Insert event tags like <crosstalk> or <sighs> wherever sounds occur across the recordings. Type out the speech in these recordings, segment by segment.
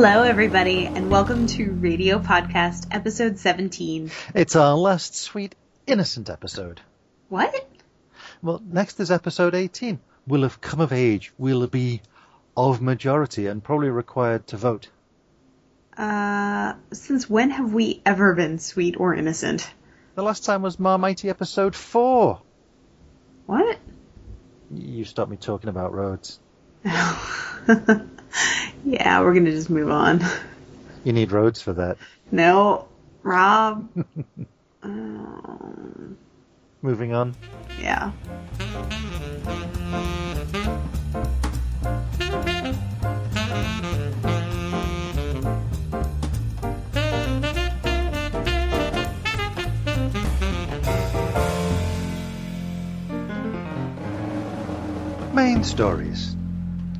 Hello, everybody, and welcome to Radio Podcast, episode 17. It's our last sweet, innocent episode. What? Well, next is episode 18. We'll have come of age. We'll be of majority and probably required to vote. Uh, since when have we ever been sweet or innocent? The last time was Marmighty episode 4. What? You stopped me talking about roads. <laughs> yeah, we're gonna just move on. You need roads for that. No, Rob. <laughs> um, Moving on. yeah. Main stories.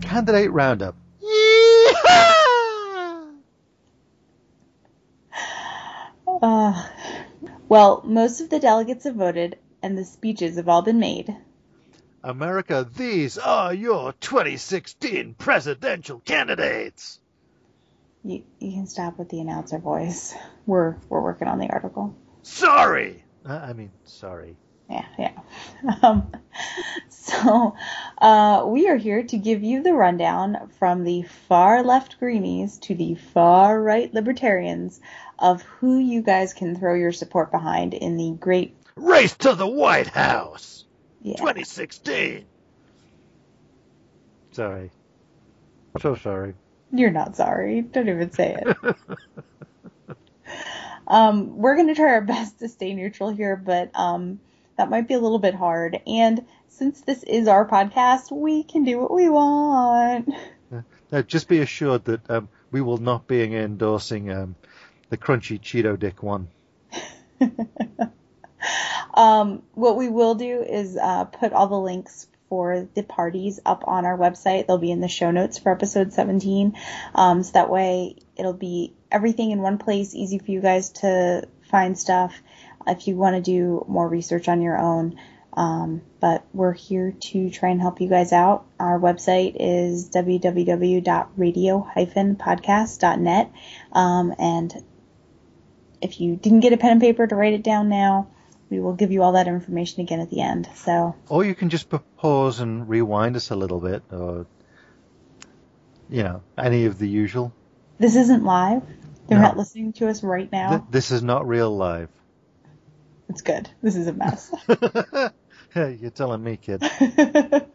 Candidate roundup. <laughs> Uh, well, most of the delegates have voted, and the speeches have all been made. America, these are your 2016 presidential candidates. You, you can stop with the announcer voice. We're we're working on the article. Sorry. Uh, I mean, sorry. Yeah, yeah. <laughs> Um, so, uh, we are here to give you the rundown from the far left greenies to the far right libertarians of who you guys can throw your support behind in the great. Race to the White House. Yeah, 2016. Sorry. So sorry. you're not sorry. Don't even say it. <laughs> um, we're going to try our <laughs> best to stay neutral here, but um, that might be a little bit hard. And since this is our podcast, we can do what we want. Now, just be assured that um, we will not be endorsing um, the crunchy Cheeto Dick one. <laughs> Um, what we will do is uh, put all the links for the parties up on our website. They'll be in the show notes for episode 17. Um, so that way it'll be everything in one place, easy for you guys to find stuff if you want to do more research on your own. Um, but we're here to try and help you guys out. Our website is www.radio-podcast.net. Um, and if you didn't get a pen and paper to write it down now, we will give you all that information again at the end. So, Or you can just pause and rewind us a little bit, or, you know, any of the usual. this isn't live. They're No. not listening to us right now. Th- this is not real live. It's good. This is a mess. <laughs> <laughs> You're telling me, kid. <laughs>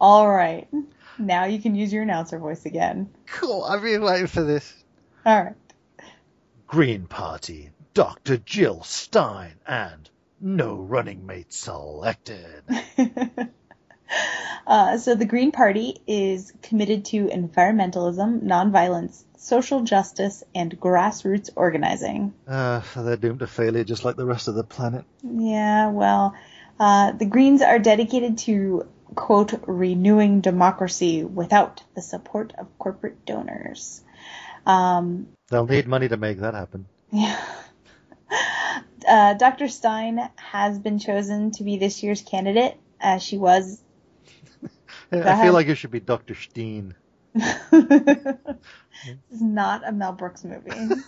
all right. Now you can use your announcer voice again. Cool. I've been waiting for this. All right. Green Party, Dr. Jill Stein, and no running mate selected. Uh, so the Green Party is committed to environmentalism, nonviolence, social justice, and grassroots organizing. Uh, they're doomed to failure just like the rest of the planet. Yeah, well, uh, the Greens are dedicated to, quote, renewing democracy without the support of corporate donors. Um, They'll need money to make that happen. yeah. <laughs> Uh, Dr. Stein has been chosen to be this year's candidate, as she was. <laughs> I feel like it should be Dr. Steen. <laughs> this is not a Mel Brooks movie. <laughs>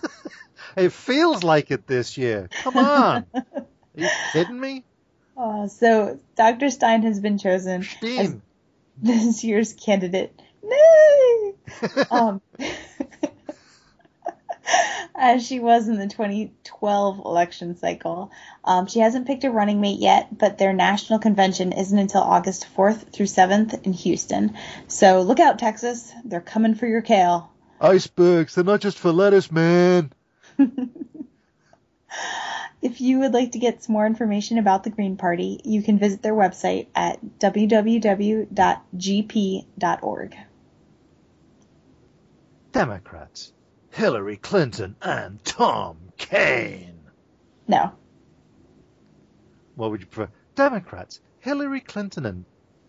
It feels like it this year. Come on. Are you kidding me? <laughs> Uh, so Dr. Stein has been chosen as this year's candidate. No! um, as she was in the 2012 election cycle. Um, she hasn't picked a running mate yet, but their national convention isn't until August 4th through 7th in Houston. So look out, Texas. They're coming for your kale. Icebergs, they're not just for lettuce, man. <laughs> If you would like to get some more information about the Green Party, you can visit their website at www.gp.org. Democrats, Hillary Clinton and Tom Kane. No. What would you prefer? Democrats, Hillary Clinton and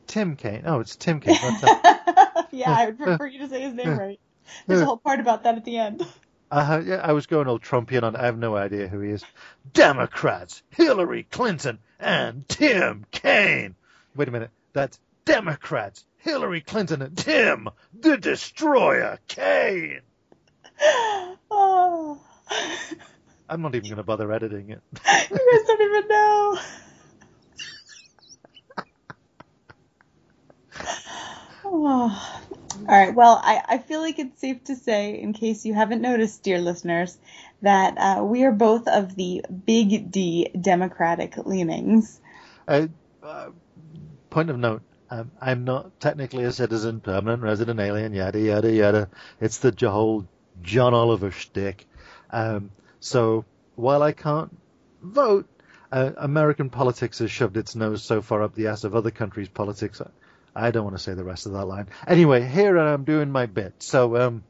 Tim Kaine. Oh, it's Tim Kaine. Tom- <laughs> yeah, I would prefer you to say his name right. There's a whole part about that at the end. Uh, yeah, I was going old Trumpian on. I have no idea who he is. Democrats, Hillary Clinton and Tim Kaine. Wait a minute. That's Democrats, Hillary Clinton and Tim, the Destroyer Kaine. Oh. <sighs> I'm not even going to bother editing it. You guys don't even know. Oh. <sighs> All right. Well, I, I feel like it's safe to say, in case you haven't noticed, dear listeners, that uh, we are both of the big D Democratic leanings. Uh, uh, point of note. Um, I'm not technically a citizen, permanent resident alien, yada yada yada. It's the whole John Oliver shtick. Um, so while I can't vote, uh, American politics has shoved its nose so far up the ass of other countries' politics. I don't want to say the rest of that line. Anyway, here I'm doing my bit. So, um,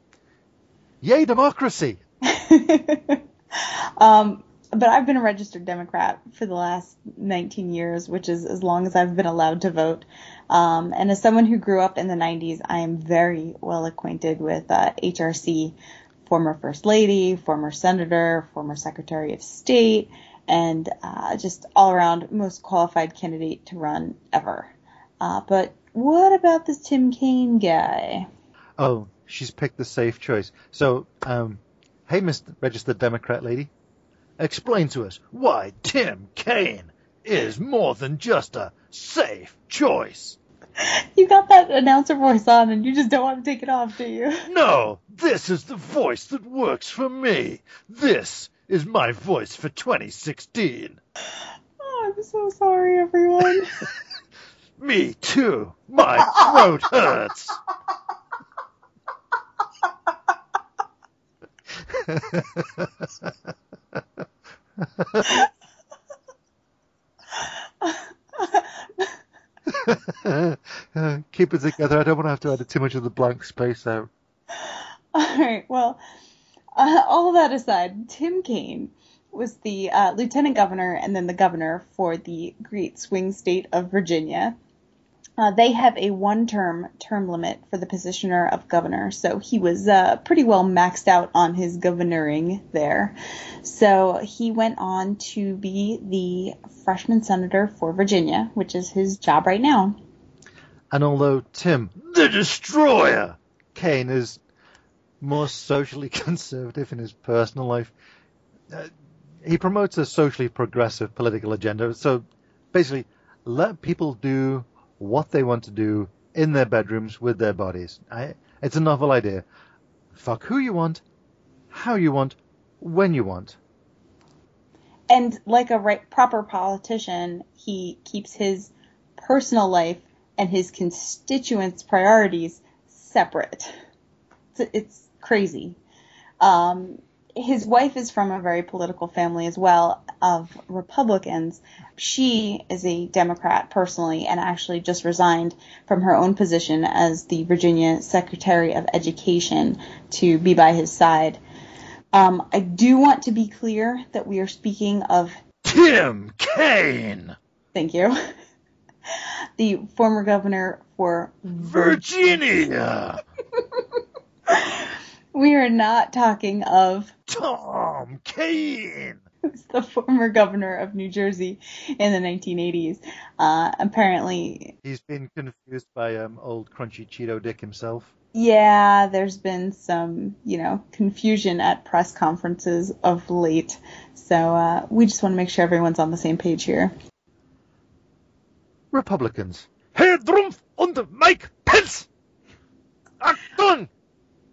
yay democracy! <laughs> um, but I've been a registered Democrat for the last 19 years, which is as long as I've been allowed to vote. Um, and as someone who grew up in the 90s, I am very well acquainted with uh, HRC, former First Lady, former Senator, former Secretary of State, and uh, just all around most qualified candidate to run ever. Uh, but what about this Tim Kaine guy? Oh, she's picked the safe choice. So, um, hey, Miss Registered Democrat lady, explain to us why Tim Kaine is more than just a safe choice. You got that announcer voice on and you just don't want to take it off, do you? No, this is the voice that works for me. This is my voice for 2016. Oh, I'm so sorry, everyone. <laughs> Me too. My throat hurts. <laughs> <laughs> Keep it together. I don't want to have to edit too much of the blank space out. All right. Well, uh, all that aside, Tim Kaine was the uh, lieutenant governor and then the governor for the great swing state of Virginia. Uh, they have a one-term term limit for the positioner of governor, so he was uh, pretty well maxed out on his governoring there. So he went on to be the freshman senator for Virginia, which is his job right now. And although Tim, the destroyer, Kaine is more socially <laughs> conservative in his personal life, uh, he promotes a socially progressive political agenda. So basically, let people do what they want to do in their bedrooms with their bodies. I, it's a novel idea. Fuck who you want, how you want, when you want. And like a right, proper politician, he keeps his personal life and his constituents' priorities separate. It's, it's crazy. Um, his wife is from a very political family as well of Republicans. She is a Democrat personally and actually just resigned from her own position as the Virginia Secretary of Education to be by his side. Um, I do want to be clear that we are speaking of Tim Kaine. Thank you. <laughs> the former governor for Virginia. <laughs> we are not talking of Tom Kaine. <laughs> Who's the former governor of New Jersey in the 1980s. Uh, apparently, he's been confused by um, old crunchy Cheeto Dick himself. Yeah, there's been some, you know, confusion at press conferences of late. So uh, we just want to make sure everyone's on the same page here. Republicans. Herr Drumpf und Mike Pence! Achtung!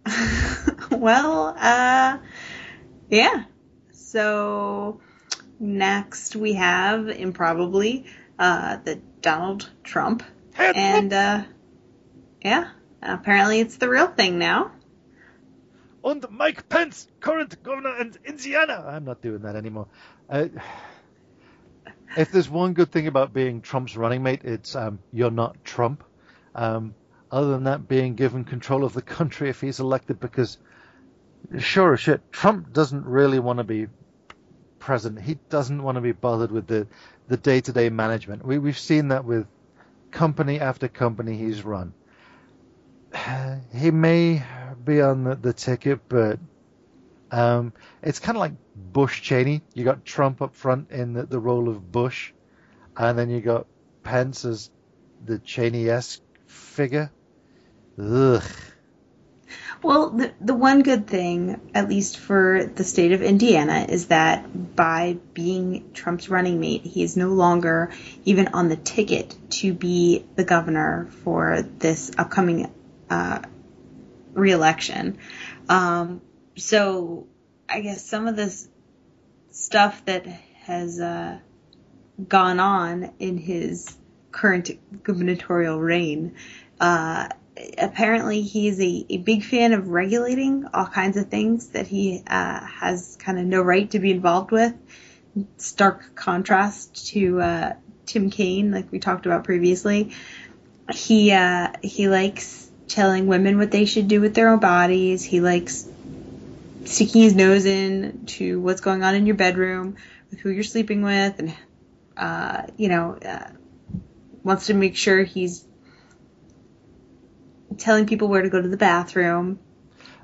<laughs> well, uh, yeah. So next we have improbably uh, the Donald Trump, and uh, yeah, apparently it's the real thing now. And Mike Pence, current governor in Indiana. I'm not doing that anymore. Uh, if there's one good thing about being Trump's running mate, it's um, you're not Trump. Um, other than that, being given control of the country if he's elected, because sure as shit, Trump doesn't really want to be president. He doesn't want to be bothered with the the day to day management. We we've seen that with company after company he's run. <sighs> He may be on the, the ticket, but um, it's kind of like Bush Cheney. You got Trump up front in the, the role of Bush, and then you got Pence as the Cheney esque figure. Ugh. Well, the, the one good thing, at least for the state of Indiana, is that by being Trump's running mate, he is no longer even on the ticket to be the governor for this upcoming uh, reelection. Um, so I guess some of this stuff that has uh, gone on in his current gubernatorial reign uh, apparently he's a, a big fan of regulating all kinds of things that he uh, has kind of no right to be involved with. Stark contrast to uh, Tim Kaine, like we talked about previously. He uh, he likes telling women what they should do with their own bodies. He likes sticking his nose in to what's going on in your bedroom, with who you're sleeping with, and uh, you know uh, wants to make sure he's telling people where to go to the bathroom.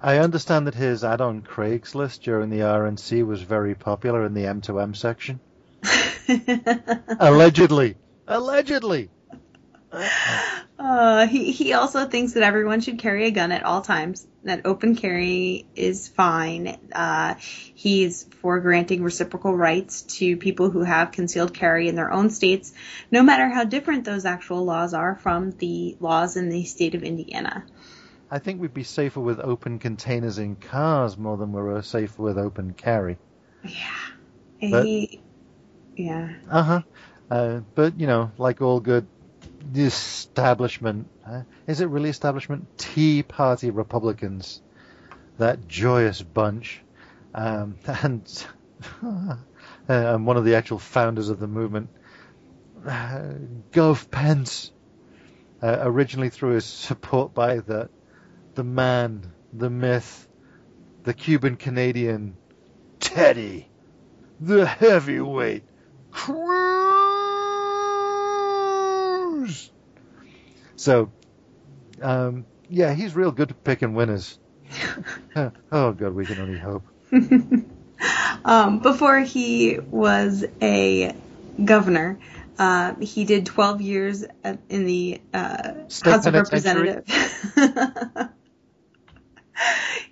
I understand that his ad on Craigslist during the RNC was very popular in the M2M section. <laughs> Allegedly. Allegedly. Uh, he he also thinks that everyone should carry a gun at all times. That open carry is fine. Uh, he's for granting reciprocal rights to people who have concealed carry in their own states, no matter how different those actual laws are from the laws in the state of Indiana. I think we'd be safer with open containers in cars more than we're safer with open carry. Yeah. But, he, yeah. Uh-huh. Uh, but, you know, like all good the establishment, uh, is it really establishment? Tea Party Republicans, that joyous bunch, um, <laughs> and, <laughs> uh, and one of the actual founders of the movement, uh, Gov Pence, uh, originally through his support by the the man, the myth, the Cuban Canadian Teddy, the heavyweight. So, um, yeah, he's real good at picking winners. <laughs> oh God, we can only hope. <laughs> um, before he was a governor, uh, he did 12 years in the uh, House of Representatives. <laughs>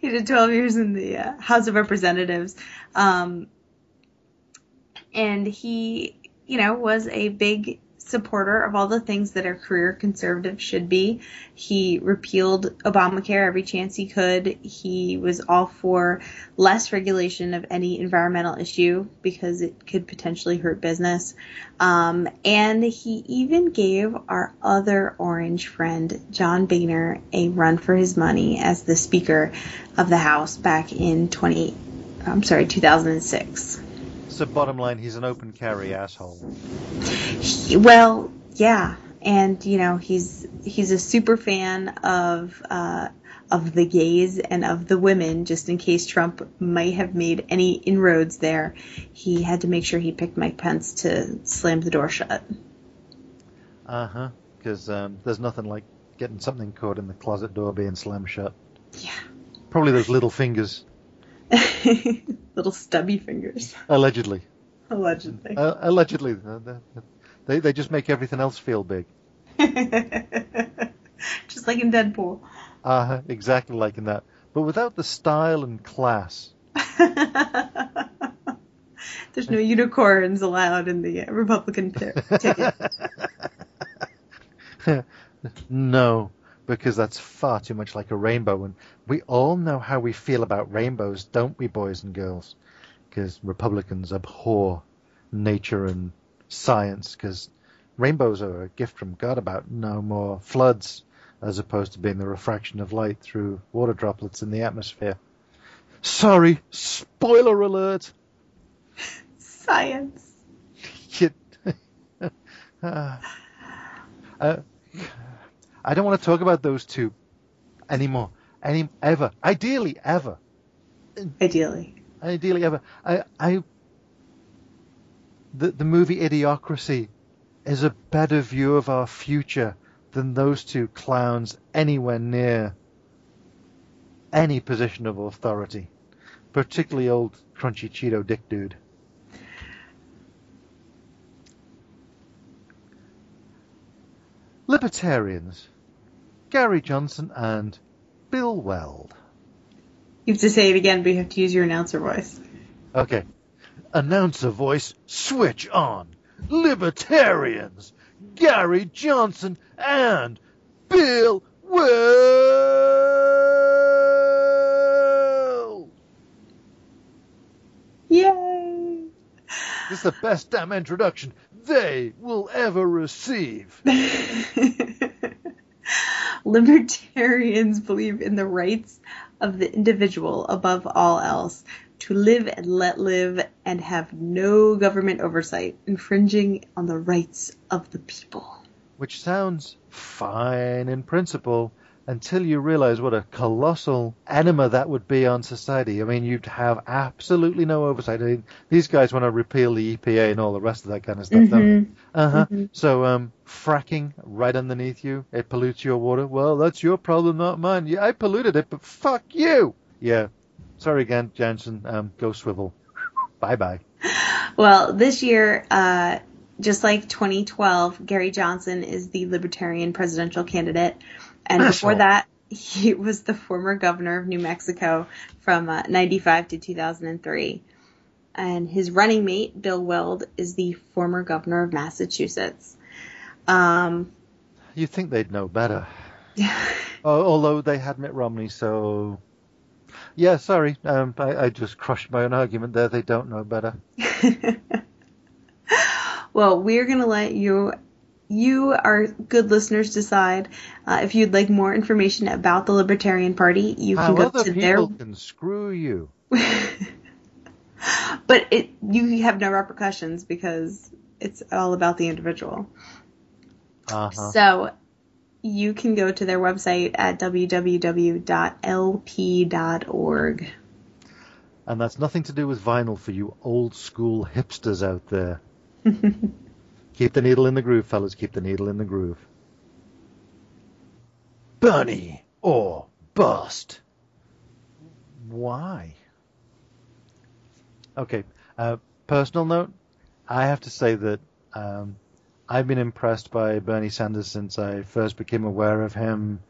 he did 12 years in the uh, House of Representatives. Um, and he, you know, was a big supporter of all the things that a career conservative should be. He repealed Obamacare every chance he could. He was all for less regulation of any environmental issue because it could potentially hurt business. Um, and he even gave our other orange friend, John Boehner, a run for his money as the Speaker of the House back in 20, I'm sorry, 2006 so bottom line, he's an open carry asshole. Well, yeah, and you know he's he's a super fan of uh, of the gays and of the women. Just in case Trump might have made any inroads there, he had to make sure he picked Mike Pence to slam the door shut. Uh huh. Because um, there's nothing like getting something caught in the closet door being slammed shut. Yeah. Probably those little fingers. <laughs> Little stubby fingers. Allegedly. Allegedly. Uh, allegedly. They, they just make everything else feel big. <laughs> just like in Deadpool. Uh, exactly like in that. But without the style and class. <laughs> There's no unicorns allowed in the Republican t- ticket. no because that's far too much like a rainbow. And we all know how we feel about rainbows, don't we, boys and girls? Because Republicans abhor nature and science, because rainbows are a gift from God about no more floods, as opposed to being the refraction of light through water droplets in the atmosphere. Sorry, spoiler alert. <laughs> Science. <laughs> <laughs> uh, uh, I don't want to talk about those two anymore. Any ever. Ideally, ever. Ideally. Ideally, ever. I, I. The the movie Idiocracy is a better view of our future than those two clowns anywhere near any position of authority, particularly old crunchy Cheeto dick dude. Libertarians Gary Johnson and Bill Weld. You have to say it again, but you have to use your announcer voice. Okay. Announcer voice, switch on. Libertarians, Gary Johnson and Bill Will. Yay! This is the best damn introduction they will ever receive. <laughs> Libertarians believe in the rights of the individual above all else to live and let live and have no government oversight infringing on the rights of the people. Which sounds fine in principle until you realize what a colossal enema that would be on society. I mean, you'd have absolutely no oversight. I mean, these guys want to repeal the EPA and all the rest of that kind of stuff. Mhm. Uh huh. Mhm. So, um, fracking right underneath you, it pollutes your water. Well, that's your problem, not mine. Yeah, I polluted it, but fuck you. Yeah. Sorry again, Jansen. Um, go swivel. Bye bye. Well, this year, uh, just like 2012, Gary Johnson is the Libertarian presidential candidate. And before that, <laughs> he was the former governor of New Mexico from uh, 95 to 2003. And his running mate, Bill Weld, is the former governor of Massachusetts. Um, You think they'd know better. <laughs> Although they had Mitt Romney, so. Yeah, sorry. Um, I, I just crushed my own argument there. They don't know better. <laughs> well, we're going to let you, you, our good listeners, decide uh, if you'd like more information about the Libertarian Party. You can How go to their can screw you. <laughs> but it you have no repercussions because it's all about the individual. Uh huh. So you can go to their website at www.lp.org. And that's nothing to do with vinyl for you old school hipsters out there. <laughs> Keep the needle in the groove, fellas. Keep the needle in the groove. Bernie or bust. Why? Okay. Uh, personal note. I have to say that um, I've been impressed by Bernie Sanders since I first became aware of him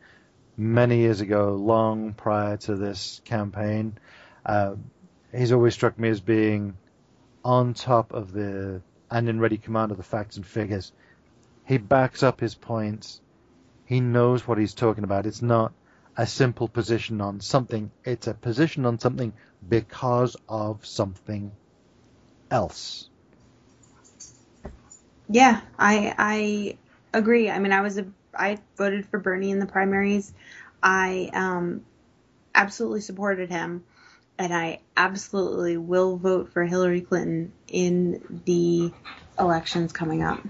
many years ago, long prior to this campaign. Uh, he's always struck me as being on top of the and in ready command of the facts and figures. He backs up his points. He knows what he's talking about. It's not a simple position on something. It's a position on something because of something else. Yeah, I I agree. I mean, I was a I voted for Bernie in the primaries. I um absolutely supported him and I absolutely will vote for Hillary Clinton in the elections coming up.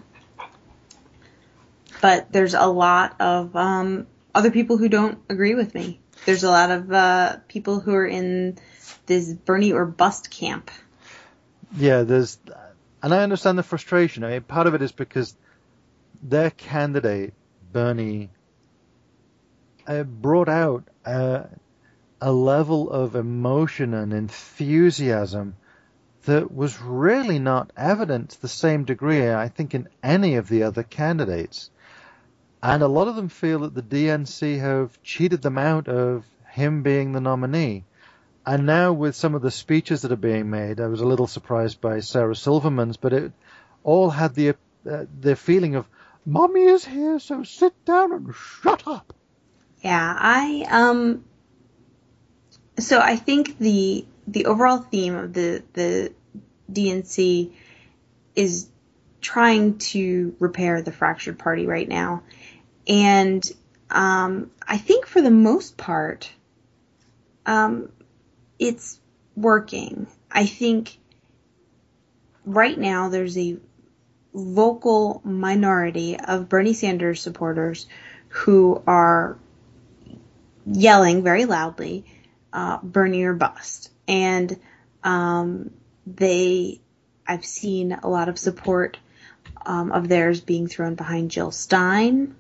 But there's a lot of um other people who don't agree with me. There's a lot of uh people who are in this Bernie or bust camp. Yeah, there's, and I understand the frustration. I mean, part of it is because their candidate Bernie uh, brought out uh, a level of emotion and enthusiasm that was really not evident to the same degree, I think, in any of the other candidates. And a lot of them feel that the DNC have cheated them out of him being the nominee. And now with some of the speeches that are being made, I was a little surprised by Sarah Silverman's, but it all had the uh, the feeling of "Mommy is here, so sit down and shut up." Yeah, I um so I think the the overall theme of the the DNC is trying to repair the fractured party right now. And um I think for the most part um it's working. I think right now there's a vocal minority of Bernie Sanders supporters who are yelling very loudly, uh, Bernie or bust. And um, they, I've seen a lot of support um, of theirs being thrown behind Jill Stein.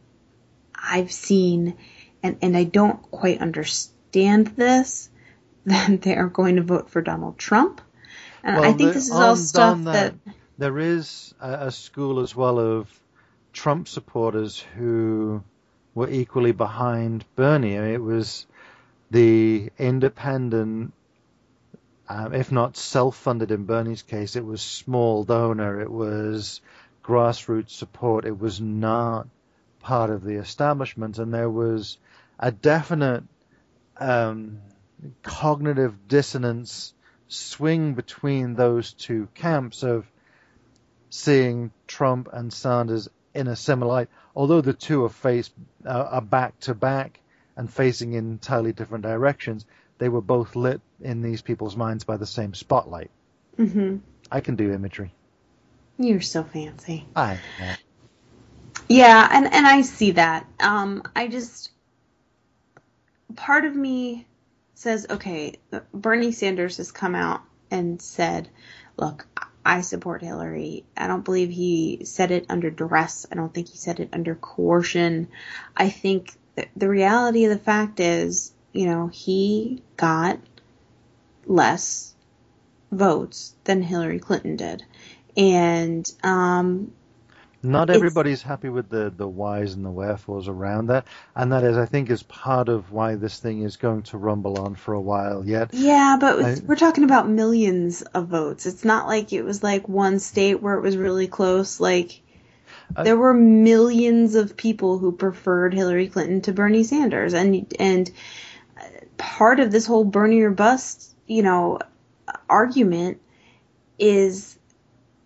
I've seen, and, and I don't quite understand this, <laughs> that they are going to vote for Donald Trump. And I Well, think the- this is all stuff on that, there is a, a school as well of Trump supporters who were equally behind Bernie. I mean, it was the independent, um, if not self-funded in Bernie's case, it was small donor, it was grassroots support, it was not part of the establishment, and there was a definite um, cognitive dissonance swing between those two camps of seeing Trump and Sanders in a similar light, although the two are faced uh, are back to back and facing in entirely different directions. They were both lit in these people's minds by the same spotlight. Mm-hmm. I can do imagery. You're so fancy. I. Yeah. Yeah, and and I see that. Um, I just part of me says, okay, Bernie Sanders has come out and said, look, I support Hillary. I don't believe he said it under duress. I don't think he said it under coercion. I think the reality of the fact is, you know, he got less votes than Hillary Clinton did. And um, not everybody's happy with the, the whys and the wherefores around that, and that is, I think, is part of why this thing is going to rumble on for a while yet. Yeah, but I, we're talking about millions of votes. It's not like it was like one state where it was really close. Like I, there were millions of people who preferred Hillary Clinton to Bernie Sanders, and and part of this whole Bernie or bust, you know, argument is,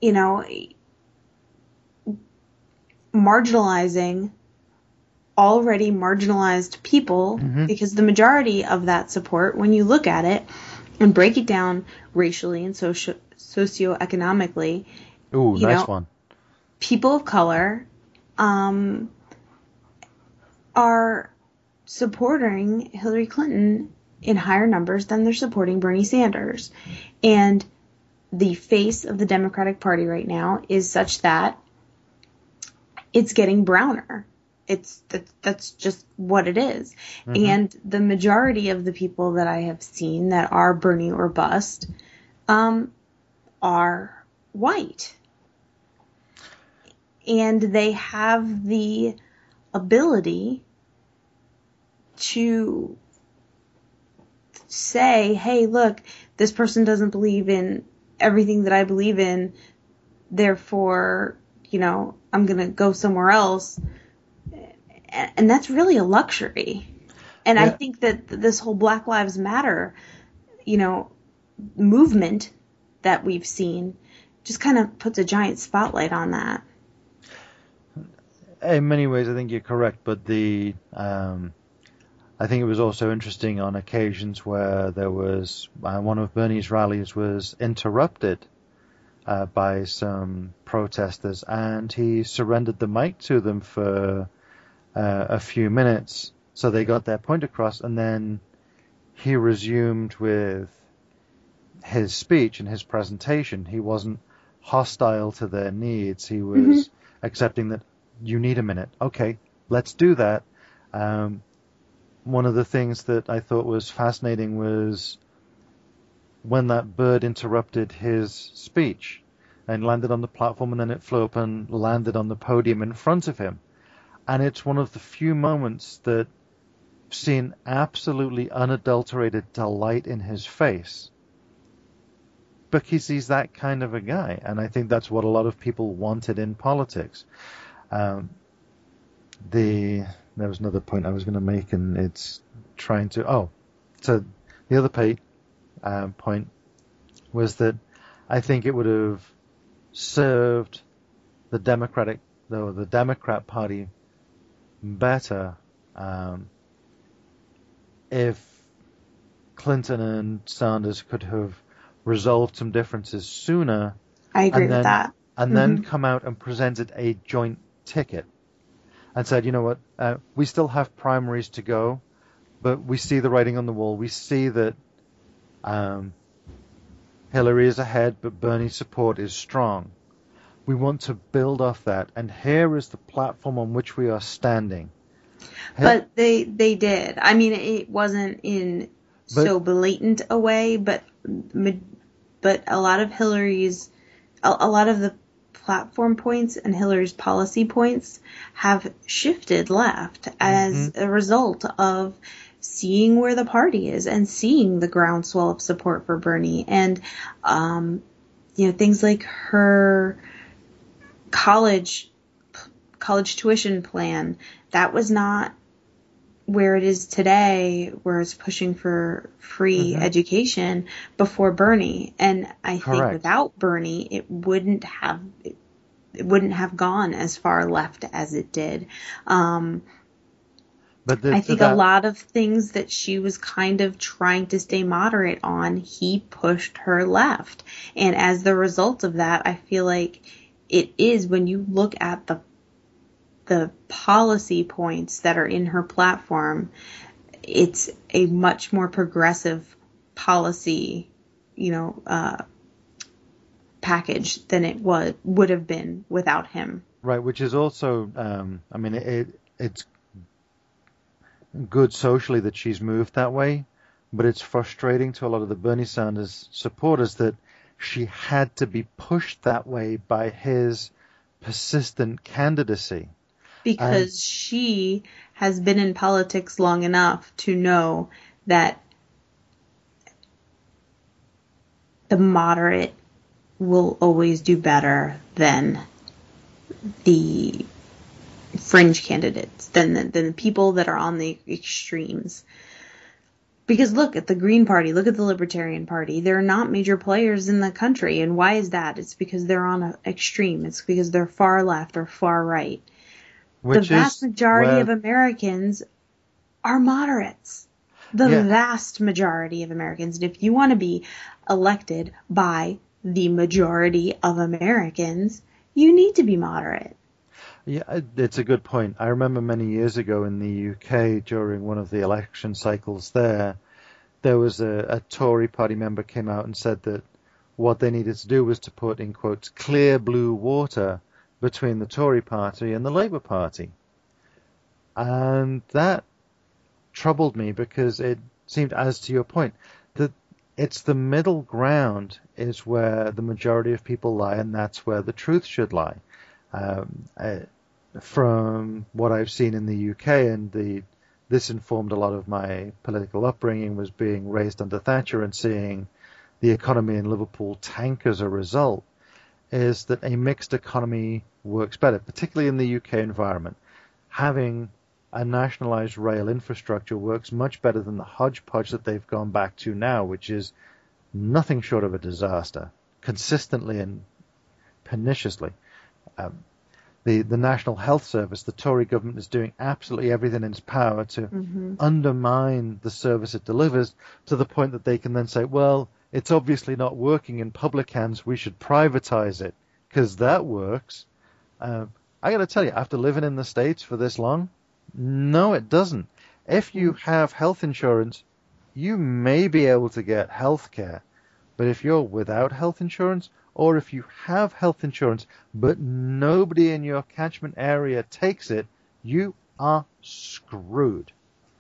you know marginalizing already marginalized people mm-hmm. because the majority of that support, when you look at it and break it down racially and socio socioeconomically, Ooh, nice know, one. People of color um, are supporting Hillary Clinton in higher numbers than they're supporting Bernie Sanders. And the face of the Democratic Party right now is such that it's getting browner. It's that, that's just what it is. Mm-hmm. And the majority of the people that I have seen that are Bernie or bust um, are white. And they have the ability to say, hey, look, this person doesn't believe in everything that I believe in, therefore you know, I'm going to go somewhere else. And that's really a luxury. And yeah. I think that this whole Black Lives Matter, you know, movement that we've seen just kind of puts a giant spotlight on that. In many ways, I think you're correct, but the um, I think it was also interesting on occasions where there was uh, one of Bernie's rallies was interrupted uh, by some protesters, and he surrendered the mic to them for uh, a few minutes, so they got their point across, and then he resumed with his speech and his presentation. He wasn't hostile to their needs. He was mm-hmm. accepting that you need a minute. Okay, let's do that. Um, one of the things that I thought was fascinating was when that bird interrupted his speech and landed on the platform and then it flew up and landed on the podium in front of him. And it's one of the few moments that seen absolutely unadulterated delight in his face. Because he's that kind of a guy. And I think that's what a lot of people wanted in politics. Um, the there was another point I was going to make, and it's trying to. Oh, so the other page, um, point was that I think it would have served the Democratic, the, the Democrat Party better um, if Clinton and Sanders could have resolved some differences sooner. I agree then, with that. And mm-hmm. then come out and presented a joint ticket and said, you know what, uh, we still have primaries to go, but we see the writing on the wall. We see that um, Hillary is ahead, but Bernie's support is strong. We want to build off that, and here is the platform on which we are standing. But they they did. I mean, it wasn't in but, so blatant a way, but but a lot of Hillary's a, a lot of the platform points and Hillary's policy points have shifted left as mm-hmm. a result of seeing where the party is and seeing the groundswell of support for Bernie and, um, you know, things like her college, college tuition plan. That was not where it is today, where it's pushing for free mm-hmm. education before Bernie. And I Correct. think without Bernie, it wouldn't have, it, it, wouldn't have gone as far left as it did. Um, but the, I think that, a lot of things that she was kind of trying to stay moderate on, he pushed her left. And as the result of that, I feel like it is when you look at the the policy points that are in her platform, it's a much more progressive policy, you know, uh, package than it was would have been without him. Right, which is also, um, I mean, it, it's good socially that she's moved that way, but it's frustrating to a lot of the Bernie Sanders supporters that she had to be pushed that way by his persistent candidacy. Um, because she has been in politics long enough to know that the moderate will always do better than the fringe candidates than the, than the people that are on the extremes. Because look at the Green Party, look at the Libertarian Party. They're not major players in the country. And why is that? It's because they're on an extreme. It's because they're far left or far right. Which the vast majority of Americans are moderates. The yeah. vast majority of Americans. And if you want to be elected by the majority of Americans, you need to be moderate. Yeah, it's a good point. I remember many years ago in the UK during one of the election cycles there, there was a, a Tory party member came out and said that what they needed to do was to put in quotes clear blue water between the Tory party and the Labour party. And that troubled me because it seemed, as to your point, that it's the middle ground is where the majority of people lie, and that's where the truth should lie. Um, uh, from what I've seen in the UK, and the this informed a lot of my political upbringing, was being raised under Thatcher and seeing the economy in Liverpool tank as a result, is that a mixed economy works better, particularly in the UK environment. Having a nationalized rail infrastructure works much better than the hodgepodge that they've gone back to now, which is nothing short of a disaster, consistently and perniciously. Um, the, the National Health Service, the Tory government is doing absolutely everything in its power to mm-hmm. undermine the service it delivers to the point that they can then say, well, it's obviously not working in public hands, we should privatize it because that works. Uh, I got to tell you, after living in the States for this long, no, it doesn't. If you mm. have health insurance, you may be able to get health care. But if you're without health insurance, or if you have health insurance but nobody in your catchment area takes it, you are screwed.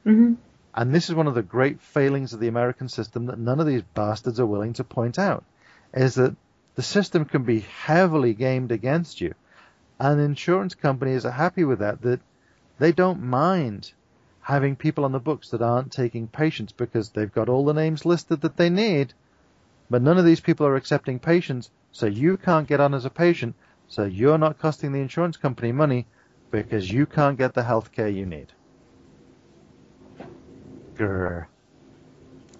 Mm-hmm. And this is one of the great failings of the American system that none of these bastards are willing to point out, is that the system can be heavily gamed against you. And insurance companies are happy with that, that they don't mind having people on the books that aren't taking patients because they've got all the names listed that they need, but none of these people are accepting patients so you can't get on as a patient, so you're not costing the insurance company money because you can't get the health care you need. Grr.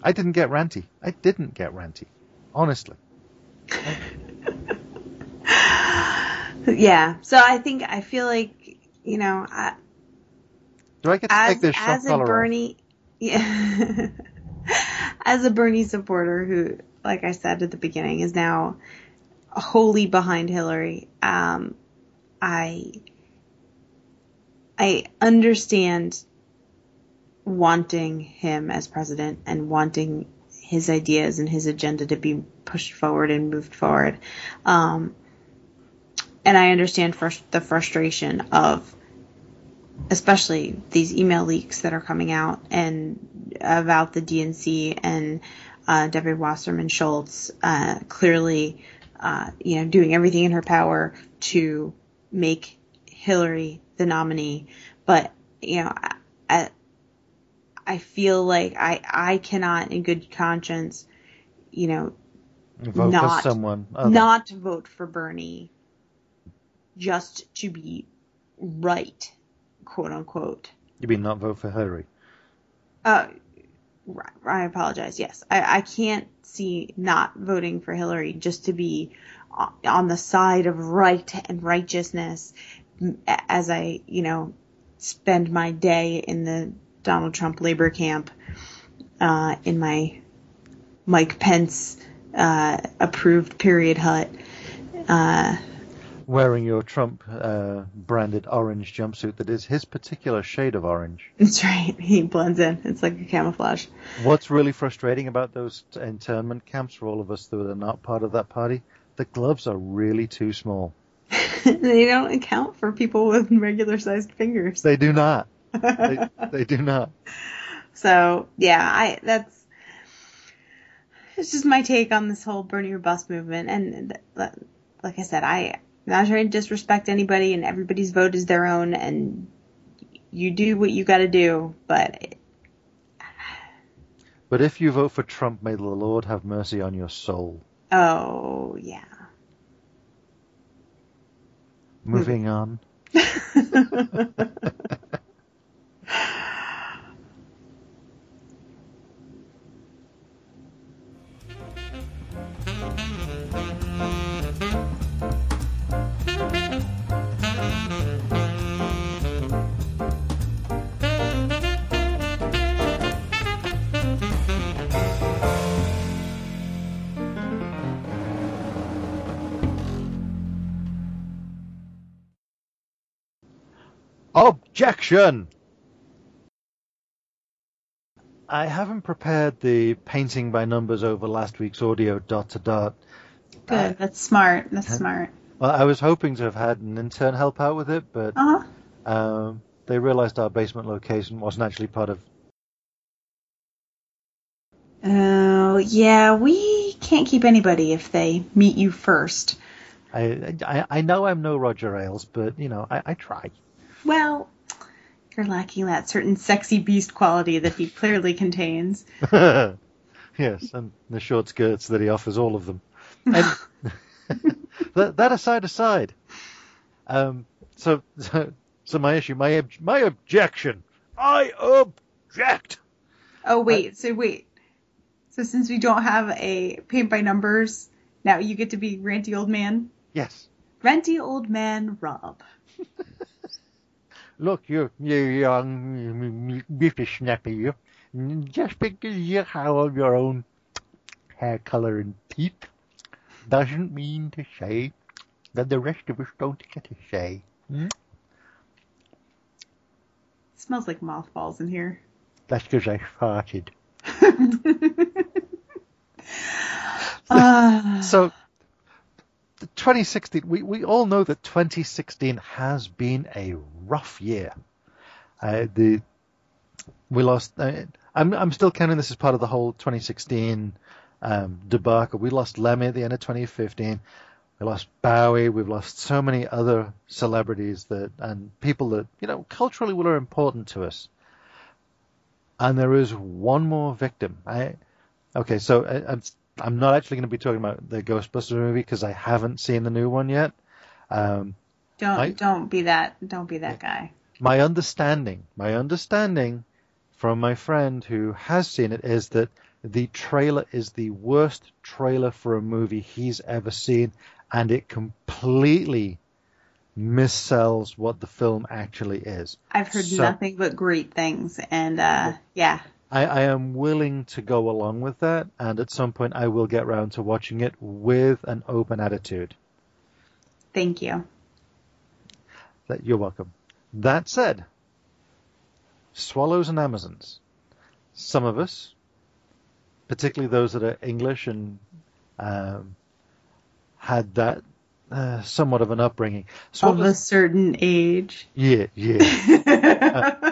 I didn't get ranty. I didn't get ranty. Honestly. <laughs> yeah. So I think I feel like you know. I, Do I get to as, take this as a Bernie? Yeah. <laughs> as a Bernie supporter who, like I said at the beginning, is now wholly behind Hillary. Um, I I understand wanting him as president and wanting his ideas and his agenda to be pushed forward and moved forward. Um, and I understand frust- the frustration of, especially these email leaks that are coming out and about the DNC and uh, Debbie Wasserman Schultz uh, clearly uh, you know, doing everything in her power to make Hillary the nominee. But, you know, I, I feel like I I cannot in good conscience, you know, Vote not for someone. other. not vote for Bernie just to be right, quote unquote. You mean not vote for Hillary? Uh, I apologize. Yes, I, I can't see not voting for Hillary just to be on the side of right and righteousness as I, you know, spend my day in the Donald Trump labor camp, uh, in my Mike Pence, uh, approved period hut. Uh, Wearing your Trump uh, branded orange jumpsuit that is his particular shade of orange. that's right. He blends in. It's like a camouflage. What's really frustrating about those internment camps for all of us that are not part of that party? The gloves are really too small. <laughs> they don't account for people with regular sized fingers. They do not. They, <laughs> they do not. So yeah, I that's it's just my take on this whole Bernie or Bust movement. And th- like I said, I I'm not trying to disrespect anybody, and everybody's vote is their own, and you do what you got to do. But But if you vote for Trump, may the Lord have mercy on your soul. oh yeah. Moving on. <laughs> <laughs> Objection! I haven't prepared the painting by numbers over last week's audio dot to dot. Good. That's smart. That's smart. Well, I was hoping to have had an intern help out with it, but Uh huh. um, they realized our basement location wasn't actually part of. Oh yeah, we can't keep anybody if they meet you first. I, I I know I'm no Roger Ailes, but you know I, I try. Well, you're lacking that certain sexy beast quality that he clearly contains. <laughs> yes, and the short skirts that he offers all of them. <laughs> And <laughs> that, that aside, aside. Um, so, so, so my issue, my ob- my objection, I object. Oh wait, so wait. So since we don't have a paint by numbers, now you get to be ranty old man. Yes. Ranty old man Rob. Look, you, you young whippersnapper, you. Just because you have your own hair color and teeth doesn't mean to say that the rest of us don't get a say. Hmm? smells like mothballs in here. That's because I farted. Ah, <laughs> So, 2016, we, we all know that 2016 has been a rough year. Uh, the we lost. Uh, I'm I'm still counting this as part of the whole 2016 um, debacle. We lost Lemmy at the end of 2015. We lost Bowie. We've lost so many other celebrities that and people that you know culturally were important to us. And there is one more victim. I okay, so I, I'm not actually going to be talking about the Ghostbusters movie because I haven't seen the new one yet. Um, don't I- don't be that don't be that guy. my understanding, my understanding from my friend who has seen it is that the trailer is the worst trailer for a movie he's ever seen, and it completely missells what the film actually is. I've heard So- nothing but great things, and uh, yeah, I, I am willing to go along with that, and at some point I will get round to watching it with an open attitude. thank you. That you're welcome. That said, swallows and Amazons. Some of us, particularly those that are English and um, had that uh, somewhat of an upbringing. Of a certain age. yeah, yeah. <laughs>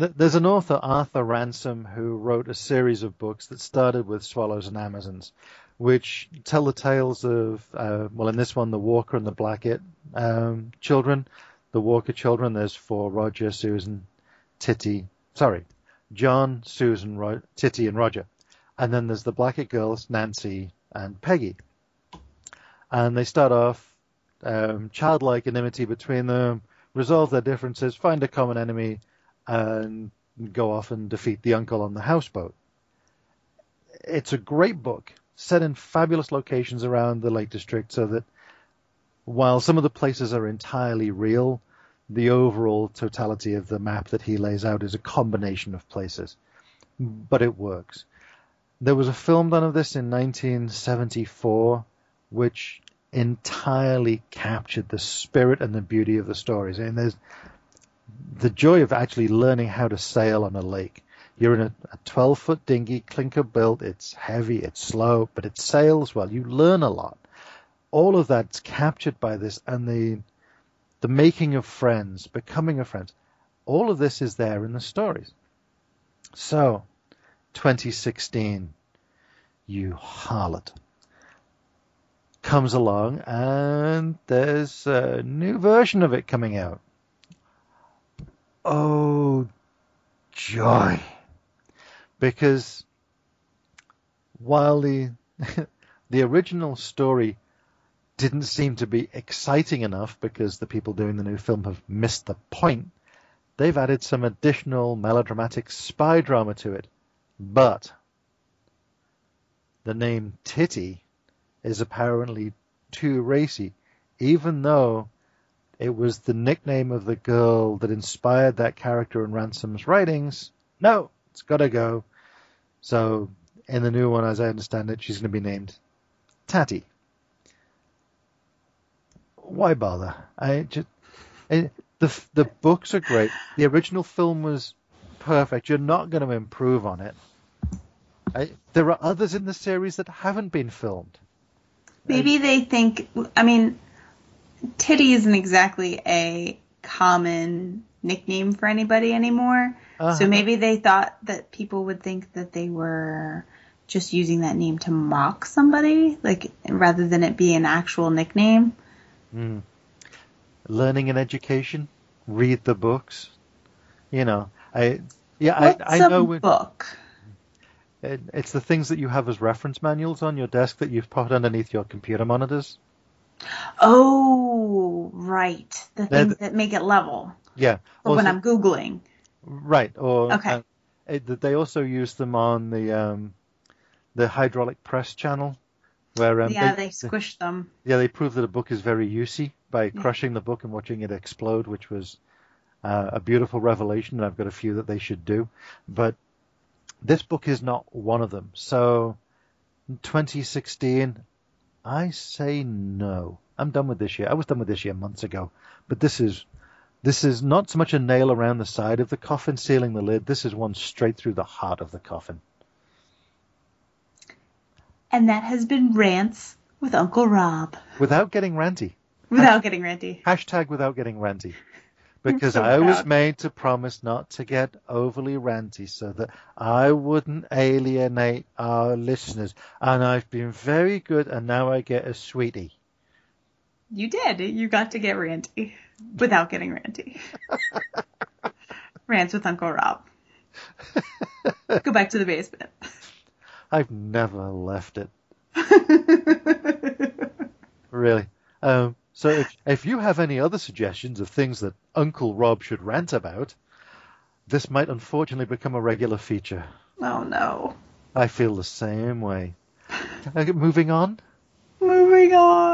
Th- There's an author, Arthur Ransome, who wrote a series of books that started with swallows and Amazons, which tell the tales of, uh, well, in this one, the Walker and the Blackett um, children. The Walker children, there's four Roger, Susan, Titty, sorry, John, Susan, Ro- Titty, and Roger. And then there's the Blackett girls, Nancy and Peggy. And they start off um, childlike enmity between them, resolve their differences, find a common enemy, and go off and defeat the uncle on the houseboat. It's a great book, set in fabulous locations around the Lake District, so that while some of the places are entirely real, the overall totality of the map that he lays out is a combination of places. But it works. There was a film done of this in 1974, which entirely captured the spirit and the beauty of the stories. And there's the joy of actually learning how to sail on a lake. You're in a, a 12 foot dinghy, clinker built. It's heavy, it's slow, but it sails well. You learn a lot. All of that's captured by this, and the the making of friends, becoming a friend. All of this is there in the stories. So, 2016, you harlot comes along, and there's a new version of it coming out. Oh, joy! Because while the <laughs> the original story didn't seem to be exciting enough because the people doing the new film have missed the point, they've added some additional melodramatic spy drama to it. But the name Titty is apparently too racy, even though it was the nickname of the girl that inspired that character in Ransome's writings. No, it's got to go. So, in the new one, as I understand it, she's going to be named Tatty. Why bother? I just it, the the books are great. The original film was perfect. You're not going to improve on it. I, there are others in the series that haven't been filmed. Maybe they think, I mean, Titty isn't exactly a common nickname for anybody anymore. Uh-huh. So maybe they thought that people would think that they were just using that name to mock somebody, like rather than it be an actual nickname. Mm. Learning and education, read the books. You know, I yeah, What's I I know a book. It, it's the things that you have as reference manuals on your desk that you've put underneath your computer monitors. Oh, right. The things that make it level. Yeah. For when I'm Googling. Right. Or okay. Uh, it, they also use them on the um, the hydraulic press channel, where um, yeah, they, they squish them. Yeah, they prove that a book is very usey by crushing the book and watching it explode, which was uh, a beautiful revelation. And I've got a few that they should do, but this book is not one of them. So, 2016, I say no. I'm done with this year. I was done with this year months ago, but this is this is not so much a nail around the side of the coffin sealing the lid. This is one straight through the heart of the coffin. And that has been rants with Uncle Rob. Without getting ranty. Without Hasht- getting ranty. Hashtag without getting ranty because so I was made to promise not to get overly ranty so that I wouldn't alienate our listeners. And I've been very good, and now I get a sweetie. You did. You got to get ranty without getting ranty. <laughs> Rants with Uncle Rob. Go back to the basement. I've never left it. <laughs> really. Um, so if, if you have any other suggestions of things that Uncle Rob should rant about, this might unfortunately become a regular feature. Oh no. I feel the same way. moving on? Moving on.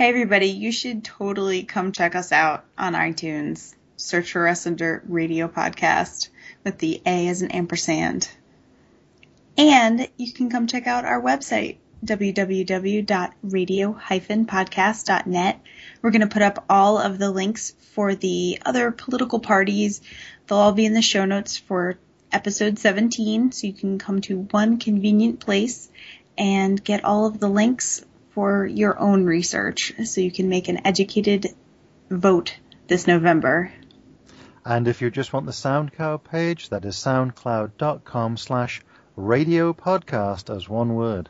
Hey everybody, you should totally come check us out on iTunes. Search for us under Radio Podcast with the A as an ampersand. And you can come check out our website, www.radio-podcast.net. We're going to put up all of the links for the other political parties. They'll all be in the show notes for episode 17, so you can come to one convenient place and get all of the links for your own research so you can make an educated vote this November. And if you just want the SoundCloud page, that is soundcloud.com slash radio podcast as one word.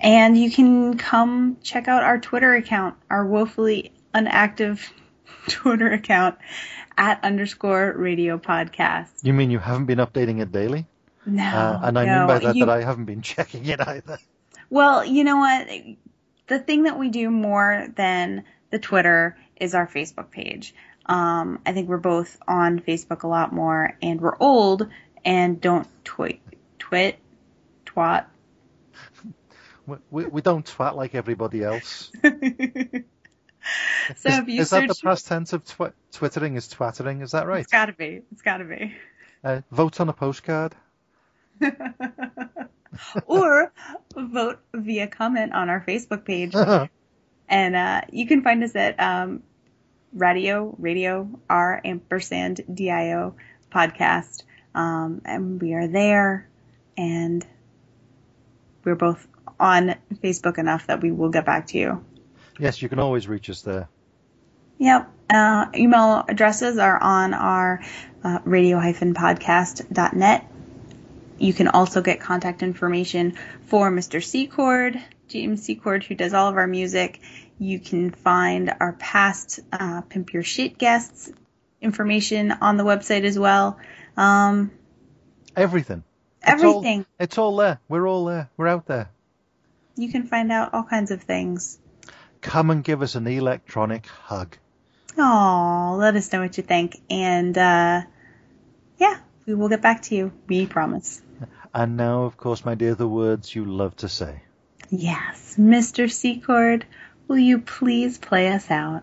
And you can come check out our Twitter account, our woefully unactive <laughs> Twitter account at underscore radio podcast. You mean you haven't been updating it daily? No. Uh, and I no, mean by that you- that I haven't been <laughs> checking it either. Well, you know what? The thing that we do more than the Twitter is our Facebook page. Um, I think we're both on Facebook a lot more, and we're old and don't tweet, twit, twat. We, we, we don't twat like everybody else. <laughs> so is if you is that the past tense of twi- twittering is twattering? Is that right? it's gotta be, it's gotta be. Uh, vote on a postcard. <laughs> or vote via comment on our Facebook page. <laughs> And uh, you can find us at um, radio, radio, R ampersand DIO podcast. Um, and we are there. And we're both on Facebook enough that we will get back to you. yes, you can always reach us there. Yep. Uh, email addresses are on our uh, radio-podcast.net. You can also get contact information for Mr. Secord, James Secord, who does all of our music. You can find our past uh, Pimp Your Shit guests information on the website as well. Um, Everything. It's all- everything. It's all there. We're all there. We're out there. You can find out all kinds of things. Come and give us an electronic hug. Oh, let us know what you think. And, uh, yeah, we will get back to you. We promise. And now, of course, my dear, the words you love to say. Yes, Mr. Secord, will you please play us out?